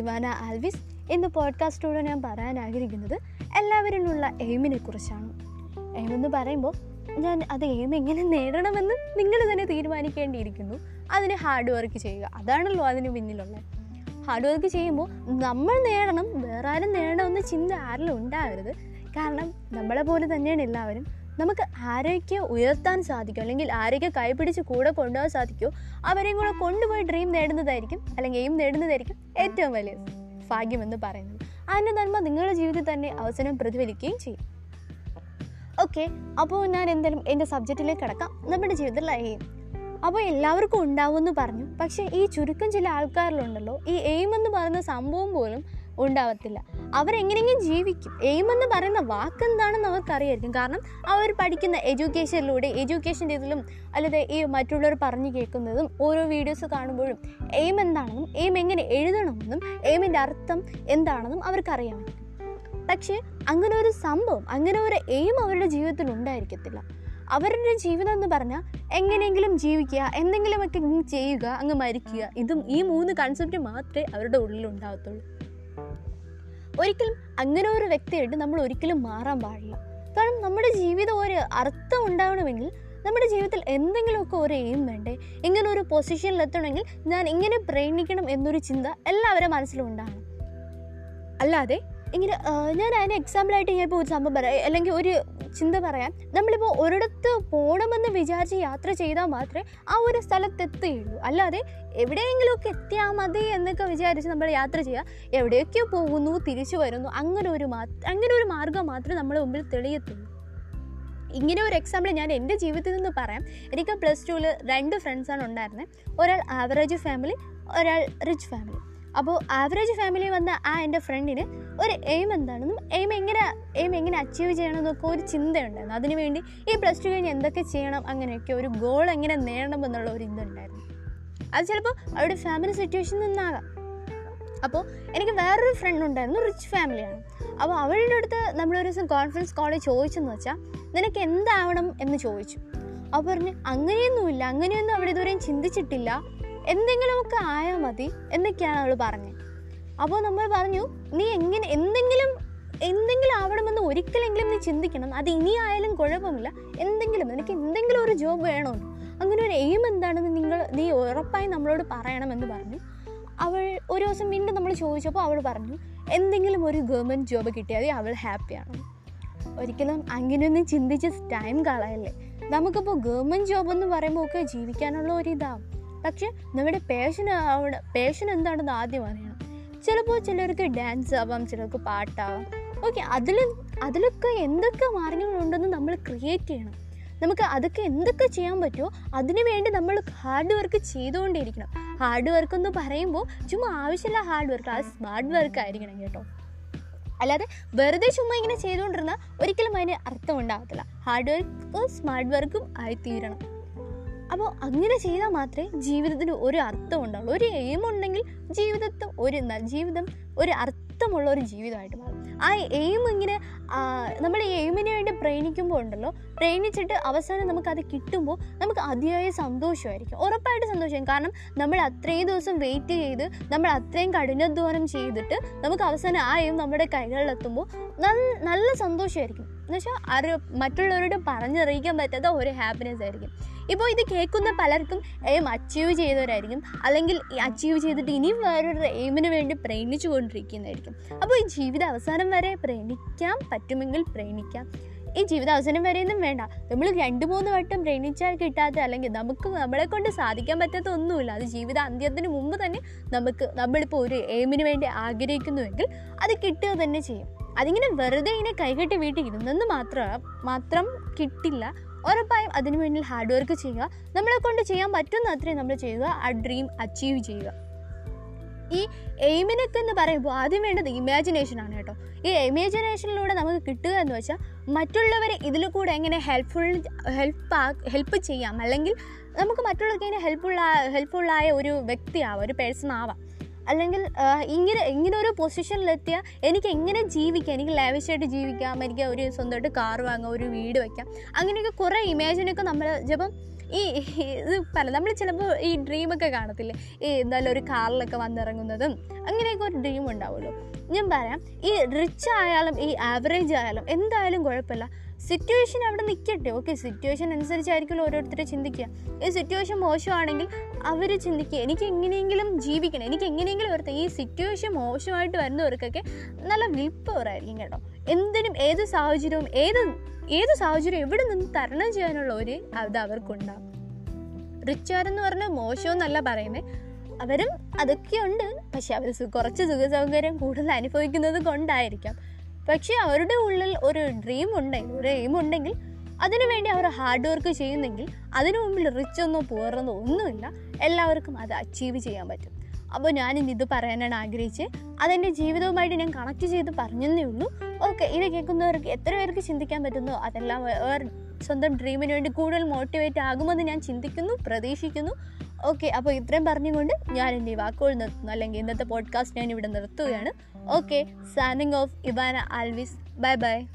Ivana Alvis. ഇന്ന് പോഡ്കാസ്റ്റോട് ഞാൻ പറയാൻ ആഗ്രഹിക്കുന്നത് എല്ലാവരിലുള്ള എയിമിനെ കുറിച്ചാണ്. എയിം എന്ന് പറയുമ്പോൾ ഞാൻ അത് എയിം എങ്ങനെ നേടണമെന്ന് നിങ്ങൾ തന്നെ തീരുമാനിക്കേണ്ടിയിരിക്കുന്നു. അതിന് ഹാർഡ് വർക്ക് ചെയ്യുക. അതാണല്ലോ അതിന് പിന്നിലുള്ളത്. ഹാർഡ് വർക്ക് ചെയ്യുമ്പോൾ നമ്മൾ നേടണം വേറെ ആരും നേടണമെന്ന് ചിന്ത ആരിലും ഉണ്ടാവരുത്. കാരണം നമ്മളെ പോലെ തന്നെയാണ് എല്ലാവരും. നമുക്ക് ആരൊക്കെ ഉയർത്താൻ സാധിക്കും. അല്ലെങ്കിൽ ആരൊക്കെ കൈപിടിച്ച് കൂടെ കൊണ്ടുപോകാൻ സാധിക്കുമോ അവരെയും കൂടെ കൊണ്ടുപോയി ഡ്രീം നേടുന്നതായിരിക്കും. അല്ലെങ്കിൽ എയിം നേടുന്നതായിരിക്കും ഏറ്റവും വലിയ ഭാഗ്യമെന്ന് പറയുന്നത്. അതിന്റെ നന്മ നിങ്ങളുടെ ജീവിതത്തിൽ തന്നെ അവസരം പ്രതിഫലിക്കുകയും ചെയ്യും. ഓക്കെ അപ്പോൾ ഞാൻ എന്തായാലും എന്റെ സബ്ജക്റ്റിലേക്ക് കിടക്കാം. നമ്മുടെ ജീവിതത്തിൽ എയിം അപ്പോൾ എല്ലാവർക്കും ഉണ്ടാവുമെന്ന് പറഞ്ഞു. പക്ഷേ ഈ ചുരുക്കം ചില ആൾക്കാരിലുണ്ടല്ലോ. ഈ എയിം എന്ന് പറയുന്ന സംഭവം പോലും ഉണ്ടാവത്തില്ല. അവരെങ്ങനെയെങ്കിലും ജീവിക്കും. എയിം എന്ന് പറയുന്ന വാക്ക് എന്താണെന്ന് അവർക്കറിയായിരിക്കും. കാരണം അവർ പഠിക്കുന്ന എഡ്യൂക്കേഷനിലൂടെ എഡ്യൂക്കേഷന്റെ ഇതിലും അല്ലാതെ ഈ മറ്റുള്ളവർ പറഞ്ഞു കേൾക്കുന്നതും ഓരോ വീഡിയോസ് കാണുമ്പോഴും എയിം എന്താണെന്നും എയിം എങ്ങനെ എഴുതണമെന്നും എയിമിന്റെ അർത്ഥം എന്താണെന്നും അവർക്കറിയാം. പക്ഷേ അങ്ങനെ ഒരു സംഭവം അങ്ങനെ ഒരു എയിം അവരുടെ ജീവിതത്തിൽ ഉണ്ടായിരിക്കത്തില്ല. അവരുടെ ജീവിതം എന്ന് പറഞ്ഞാൽ എങ്ങനെയെങ്കിലും ജീവിക്കുക എന്തെങ്കിലുമൊക്കെ ചെയ്യുക അങ്ങ് മരിക്കുക. ഇതും ഈ മൂന്ന് കൺസെപ്റ്റ് മാത്രമേ അവരുടെ ഉള്ളിൽ ഉണ്ടാകത്തുള്ളൂ. ഒരിക്കലും അങ്ങനെ ഒരു വ്യക്തിയായിട്ട് നമ്മൾ ഒരിക്കലും മാറാൻ പാടില്ല. കാരണം നമ്മുടെ ജീവിതം ഒരു അർത്ഥം ഉണ്ടാവണമെങ്കിൽ നമ്മുടെ ജീവിതത്തിൽ എന്തെങ്കിലുമൊക്കെ ഒരു എയിം വേണ്ടേ ഇങ്ങനെ ഒരു പൊസിഷനിൽ എത്തണമെങ്കിൽ ഞാൻ ഇങ്ങനെ പ്രയണിക്കണം എന്നൊരു ചിന്ത എല്ലാവരുടെ മനസ്സിലും ഉണ്ടാകണം അല്ലാതെ ഇങ്ങനെ ഞാൻ അതിന് എക്സാമ്പിളായിട്ട് ഞാൻ ഇപ്പോൾ ഒരു സംഭവം പറയാം. അല്ലെങ്കിൽ ഒരു ചിന്ത പറയാൻ നമ്മളിപ്പോൾ ഒരിടത്ത് പോകണമെന്ന് വിചാരിച്ച് യാത്ര ചെയ്താൽ മാത്രമേ ആ ഒരു സ്ഥലത്ത് എത്തുകയുള്ളൂ അല്ലാതെ എവിടെയെങ്കിലുമൊക്കെ എത്തിയാൽ മതി എന്നൊക്കെ വിചാരിച്ച് നമ്മൾ യാത്ര ചെയ്യുക. എവിടെയൊക്കെ പോകുന്നു തിരിച്ചു വരുന്നു. അങ്ങനെ ഒരു മാ അങ്ങനെ ഒരു മാർഗം മാത്രമേ നമ്മുടെ മുമ്പിൽ തെളിയത്തുള്ളൂ. ഇങ്ങനെ ഒരു എക്സാമ്പിൾ ഞാൻ എന്റെ ജീവിതത്തിൽ നിന്ന് പറയാം. എനിക്ക് പ്ലസ് ടുവിൽ രണ്ട് ഫ്രണ്ട്സാണ് ഉണ്ടായിരുന്നത് ഒരാൾ ആവറേജ് ഫാമിലി ഒരാൾ റിച്ച് ഫാമിലി അപ്പോൾ ആവറേജ് ഫാമിലി വന്ന ആ എന്റെ ഫ്രണ്ടിന് ഒരു എയിം എന്താണെന്നും എയിം എങ്ങനെ എയിം എങ്ങനെ അച്ചീവ് ചെയ്യണമെന്നൊക്കെ ഒരു ചിന്തയുണ്ടായിരുന്നു. അതിനുവേണ്ടി ഈ പ്ലസ് ടു കഴിഞ്ഞ് എന്തൊക്കെ ചെയ്യണം അങ്ങനെയൊക്കെ ഒരു ഗോൾ എങ്ങനെ നേടണം എന്നുള്ള ഒരു ഇതുണ്ടായിരുന്നു. അത് ചിലപ്പോൾ അവരുടെ ഫാമിലി സിറ്റുവേഷൻ നിന്നാകാം. അപ്പോൾ എനിക്ക് വേറൊരു ഫ്രണ്ട് ഉണ്ടായിരുന്നു റിച്ച് ഫാമിലിയാണ് അപ്പോൾ അവളുടെ അടുത്ത് നമ്മളൊരു ദിവസം കോൺഫറൻസ് കോളിൽ ചോദിച്ചെന്ന് വെച്ചാൽ നിനക്ക് എന്താവണം? എന്ന് ചോദിച്ചു. അപ്പോൾ പറഞ്ഞ് അങ്ങനെയൊന്നുമില്ല അങ്ങനെയൊന്നും അവിടെ ഇതുവരെയും ചിന്തിച്ചിട്ടില്ല. എന്തെങ്കിലുമൊക്കെ ആയാൽ മതി എന്നൊക്കെയാണ് അവൾ പറഞ്ഞത് അപ്പോൾ നമ്മൾ പറഞ്ഞു നീ എങ്ങനെ എന്തെങ്കിലും എന്തെങ്കിലും ആവണമെന്ന് ഒരിക്കലെങ്കിലും നീ ചിന്തിക്കണം. അത് ഇനി ആയാലും കുഴപ്പമില്ല. എന്തെങ്കിലും നിനക്ക് എന്തെങ്കിലും ഒരു ജോബ് വേണമെന്ന് അങ്ങനെ ഒരു എയിം എന്താണെന്ന് നിങ്ങൾ നീ ഉറപ്പായി നമ്മളോട് പറയണമെന്ന് പറഞ്ഞു. അവൾ ഒരു ദിവസം വീണ്ടും നമ്മൾ ചോദിച്ചപ്പോൾ അവൾ പറഞ്ഞു എന്തെങ്കിലും ഒരു ഗവൺമെന്റ് ജോബ് കിട്ടിയാൽ അവൾ ഹാപ്പിയാണ് ഒരിക്കലും അങ്ങനെയൊന്നും ചിന്തിച്ച് ടൈം കളയല്ലേ. നമുക്കിപ്പോൾ ഗവൺമെന്റ് ജോബ് എന്ന് പറയുമ്പോൾ ഒക്കെ ജീവിക്കാനുള്ള ഒരു ഇതാവും പക്ഷെ നമ്മുടെ പേഷൻ അവിടെ പേഷൻ എന്താണെന്ന് ആദ്യം അറിയണം. ചിലപ്പോൾ ചിലർക്ക് ഡാൻസ് ആവാം ചിലർക്ക് പാട്ടാവാം. ഓക്കെ അതിൽ അതിലൊക്കെ എന്തൊക്കെ മാർഗങ്ങളുണ്ടെന്ന് നമ്മൾ ക്രിയേറ്റ് ചെയ്യണം. നമുക്ക് അതൊക്കെ എന്തൊക്കെ ചെയ്യാൻ പറ്റുമോ അതിനു വേണ്ടി നമ്മൾ ഹാർഡ് വർക്ക് ചെയ്തുകൊണ്ടിരിക്കണം ഹാർഡ് വർക്ക് എന്ന് പറയുമ്പോൾ ചുമ്മാ ആവശ്യമില്ല ഹാർഡ് വർക്ക് അത് സ്മാർട്ട് വർക്ക് ആയിരിക്കണം കേട്ടോ. അല്ലാതെ വെറുതെ ചുമ്മാ ഇങ്ങനെ ചെയ്തുകൊണ്ടിരുന്നാൽ ഒരിക്കലും അതിന് അർത്ഥം ഉണ്ടാകത്തില്ല ഹാർഡ് വർക്കും സ്മാർട്ട് വർക്കും ആയിത്തീരണം. അങ്ങനെ ചെയ്താൽ മാത്രമേ ജീവിതത്തിന് ഒരു അർത്ഥം ഉണ്ടാവുള്ളൂ ഒരു എയിം ഉണ്ടെങ്കിൽ ജീവിതത്തിൽ ഒരു ജീവിതം ഒരു അർത്ഥമുള്ള ഒരു ജീവിതമായിട്ട് മാറും. ആ എയിം ഇങ്ങനെ നമ്മൾ ഈ എയിമിന് വേണ്ടി പ്രയണിക്കുമ്പോൾ ഉണ്ടല്ലോ പ്രയണിച്ചിട്ട് അവസാനം നമുക്കത് കിട്ടുമ്പോൾ നമുക്ക് അതിയായ സന്തോഷമായിരിക്കും. ഉറപ്പായിട്ട് സന്തോഷം കാരണം നമ്മൾ അത്രയും ദിവസം വെയിറ്റ് ചെയ്ത് നമ്മൾ അത്രയും കഠിനാധ്വാനം ചെയ്തിട്ട് നമുക്ക് അവസാനം ആ എയിം നമ്മുടെ കൈകളിലെത്തുമ്പോൾ നല്ല സന്തോഷമായിരിക്കും. എന്നുവെച്ചാൽ ആര് മറ്റുള്ളവരോട് പറഞ്ഞറിയിക്കാൻ പറ്റാത്ത ഒരു ഹാപ്പിനെസ് ആയിരിക്കും. ഇപ്പോൾ ഇത് കേൾക്കുന്ന പലർക്കും എയിം അച്ചീവ് ചെയ്തവരായിരിക്കും. അല്ലെങ്കിൽ അച്ചീവ് ചെയ്തിട്ട് ഇനിയും വേറൊരു എയിമിന് വേണ്ടി പ്രയണിച്ചു കൊണ്ടിരിക്കുന്നതായിരിക്കും അപ്പോൾ ഈ ജീവിത അവസാനം വരെ പ്രയണിക്കാൻ പറ്റുമെങ്കിൽ പ്രേമിക്കാം. ഈ ജീവിത അവസാനം വരെയൊന്നും വേണ്ട. നമ്മൾ രണ്ട് മൂന്ന് വട്ടം പ്രേമിച്ചാൽ കിട്ടാത്ത അല്ലെങ്കിൽ നമുക്ക് നമ്മളെ കൊണ്ട് സാധിക്കാൻ പറ്റാത്ത ഒന്നുമില്ല അത് ജീവിത അന്ത്യത്തിന് മുമ്പ് തന്നെ നമുക്ക് നമ്മളിപ്പോൾ ഒരു എയിമിന് വേണ്ടി ആഗ്രഹിക്കുന്നുവെങ്കിൽ അത് കിട്ടുക തന്നെ ചെയ്യും. അതിങ്ങനെ വെറുതെ ഇങ്ങനെ കൈകെട്ടി വീട്ടിൽ ഇരുന്നെന്ന് മാത്രം മാത്രം കിട്ടില്ല. ഉറപ്പായും അതിനു വേണ്ടി ഹാർഡ് വർക്ക് ചെയ്യുക. നമ്മളെ കൊണ്ട് ചെയ്യാൻ പറ്റുന്ന അത്രയും നമ്മൾ ചെയ്യുക. ആ ഡ്രീം അച്ചീവ് ചെയ്യുക. ഈ എയിമിനൊക്കെ എന്ന് പറയുമ്പോൾ ആദ്യം വേണ്ടത് ഇമാജിനേഷൻ ആണ് കേട്ടോ. ഈ ഇമാജിനേഷനിലൂടെ നമുക്ക് കിട്ടുക എന്ന് വെച്ചാൽ മറ്റുള്ളവരെ ഇതിൽ കൂടെ എങ്ങനെ ഹെൽപ്ഫുൾ ഹെൽപ്പ് ഹെൽപ്പ് ചെയ്യാം. അല്ലെങ്കിൽ നമുക്ക് മറ്റുള്ളവർക്ക് എങ്ങനെ ഹെൽപ്ഫുള്ള ഹെൽപ്ഫുള്ളായ ഒരു വ്യക്തിയാവാം ഒരു പേഴ്സൺ ആവാം. അല്ലെങ്കിൽ ഇങ്ങനെ ഇങ്ങനെ ഒരു പൊസിഷനിലെത്തിയാൽ എനിക്ക് എങ്ങനെ ജീവിക്കാം? എനിക്ക് ലാവിഷായിട്ട് ജീവിക്കാം. എനിക്ക് ഒരു സ്വന്തമായിട്ട് കാർ വാങ്ങാം ഒരു വീട് വയ്ക്കാം. അങ്ങനെയൊക്കെ കുറേ ഇമാജിനൊക്കെ നമ്മൾ ചിലപ്പം ഈ ഇത് പല നമ്മൾ ചിലപ്പോൾ ഈ ഡ്രീമൊക്കെ കാണത്തില്ലേ? ഈ എന്തായാലും ഒരു കാറിലൊക്കെ വന്നിറങ്ങുന്നതും അങ്ങനെയൊക്കെ ഒരു ഡ്രീം ഉണ്ടാവുമല്ലോ. ഞാൻ പറയാം ഈ റിച്ച് ആയാലും ഈ ആവറേജ് ആയാലും എന്തായാലും കുഴപ്പമില്ല. സിറ്റുവേഷൻ അവിടെ നിൽക്കട്ടെ ഓക്കെ സിറ്റുവേഷൻ അനുസരിച്ചായിരിക്കുമല്ലോ ഓരോരുത്തരെ ചിന്തിക്കുക. ഈ സിറ്റുവേഷൻ മോശമാണെങ്കിൽ അവർ ചിന്തിക്കുക. എനിക്ക് എങ്ങനെയെങ്കിലും ജീവിക്കണം. എനിക്ക് എങ്ങനെയെങ്കിലും ഒരുത്ത ഈ സിറ്റുവേഷൻ മോശമായിട്ട് വരുന്നവർക്കൊക്കെ നല്ല വിൽ കേട്ടോ. എന്തിനും ഏത് സാഹചര്യവും ഏത് ഏത് സാഹചര്യം എവിടെ നിന്ന് തരണം ചെയ്യാനുള്ള ഒരു അത് അവർക്കുണ്ടാവും. റിച്ചാരെന്ന് പറഞ്ഞാൽ മോശമെന്നല്ല പറയുന്നത് അവരും അതൊക്കെയുണ്ട് പക്ഷെ അവർ കുറച്ച് സുഖ സൗകര്യം കൂടുതൽ അനുഭവിക്കുന്നത് കൊണ്ടായിരിക്കാം. പക്ഷെ അവരുടെ ഉള്ളിൽ ഒരു ഡ്രീം ഉണ്ടെങ്കിൽ ഒരു എയിം ഉണ്ടെങ്കിൽ അതിനു വേണ്ടി അവർ ഹാർഡ് വർക്ക് ചെയ്യുന്നെങ്കിൽ അതിനു മുമ്പിൽ റിച്ചൊന്നോ പുവറെന്നോ ഒന്നുമില്ല. എല്ലാവർക്കും അത് അച്ചീവ് ചെയ്യാൻ പറ്റും. അപ്പോൾ ഞാൻ ഇന്ന് ഇത് പറയാനാണ് ആഗ്രഹിച്ചത് അതെന്റെ ജീവിതവുമായിട്ട് ഞാൻ കണക്ട് ചെയ്ത് പറഞ്ഞതേ ഉള്ളൂ. ഓക്കെ ഇത് കേൾക്കുന്നവർക്ക് എത്ര പേർക്ക് ചിന്തിക്കാൻ പറ്റുന്നോ? അതെല്ലാം സ്വന്തം ഡ്രീമിന് വേണ്ടി കൂടുതൽ മോട്ടിവേറ്റ് ആകുമെന്ന് ഞാൻ ചിന്തിക്കുന്നു പ്രതീക്ഷിക്കുന്നു. ഓക്കെ അപ്പോൾ ഇത്രയും പറഞ്ഞുകൊണ്ട് ഞാൻ എന്റെ വാക്കുകൾ നിർത്തുന്നു. അല്ലെങ്കിൽ ഇന്നത്തെ പോഡ്കാസ്റ്റ് ഞാൻ ഇവിടെ നിർത്തുകയാണ്. Okay signing off Ivana Alvis bye bye